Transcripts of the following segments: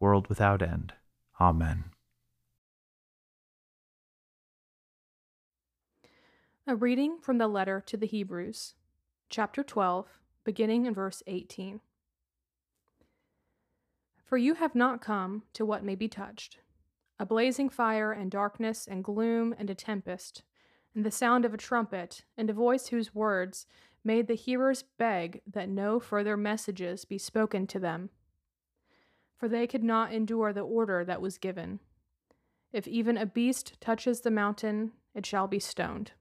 world without end. Amen. A reading from the letter to the Hebrews, chapter 12, beginning in verse 18. For you have not come to what may be touched a blazing fire and darkness and gloom and a tempest, and the sound of a trumpet, and a voice whose words made the hearers beg that no further messages be spoken to them for they could not endure the order that was given. If even a beast touches the mountain, it shall be stoned.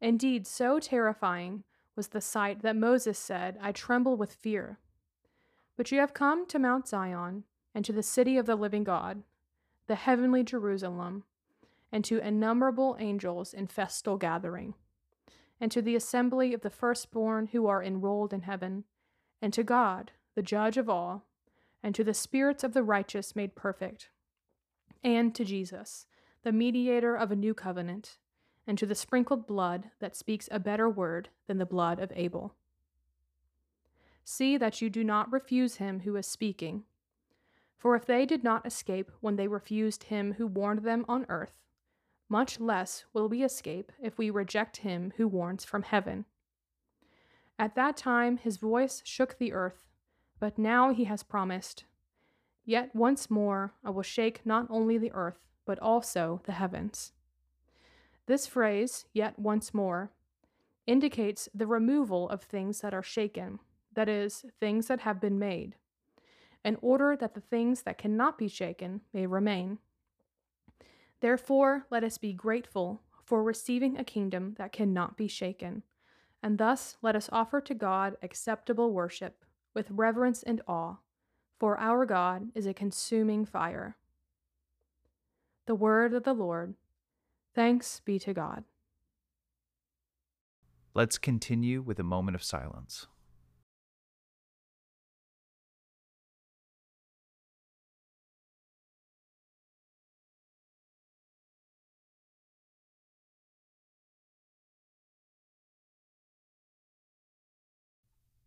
Indeed, so terrifying was the sight that Moses said, I tremble with fear. But you have come to Mount Zion, and to the city of the living God, the heavenly Jerusalem, and to innumerable angels in festal gathering, and to the assembly of the firstborn who are enrolled in heaven, and to God, the judge of all and to the spirits of the righteous made perfect, and to Jesus, the mediator of a new covenant, and to the sprinkled blood that speaks a better word than the blood of Abel. See that you do not refuse him who is speaking. For if they did not escape when they refused him who warned them on earth, much less will we escape if we reject him who warns from heaven. At that time his voice shook the earth but now he has promised, Yet once more I will shake not only the earth, but also the heavens. This phrase, yet once more, indicates the removal of things that are shaken, that is, things that have been made, in order that the things that cannot be shaken may remain. Therefore, let us be grateful for receiving a kingdom that cannot be shaken, and thus let us offer to God acceptable worship with reverence and awe, for our God is a consuming fire. The word of the Lord. Thanks be to God. Let's continue with a moment of silence.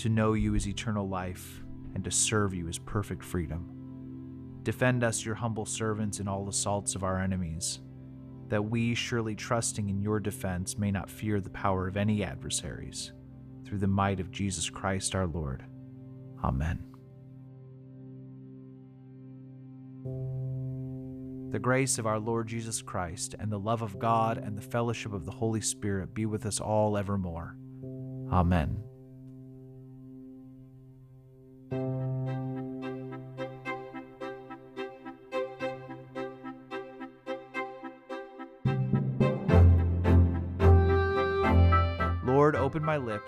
to know you is eternal life, and to serve you is perfect freedom. Defend us, your humble servants, in all assaults of our enemies, that we, surely trusting in your defense, may not fear the power of any adversaries, through the might of Jesus Christ our Lord. Amen. The grace of our Lord Jesus Christ, and the love of God, and the fellowship of the Holy Spirit be with us all evermore. Amen.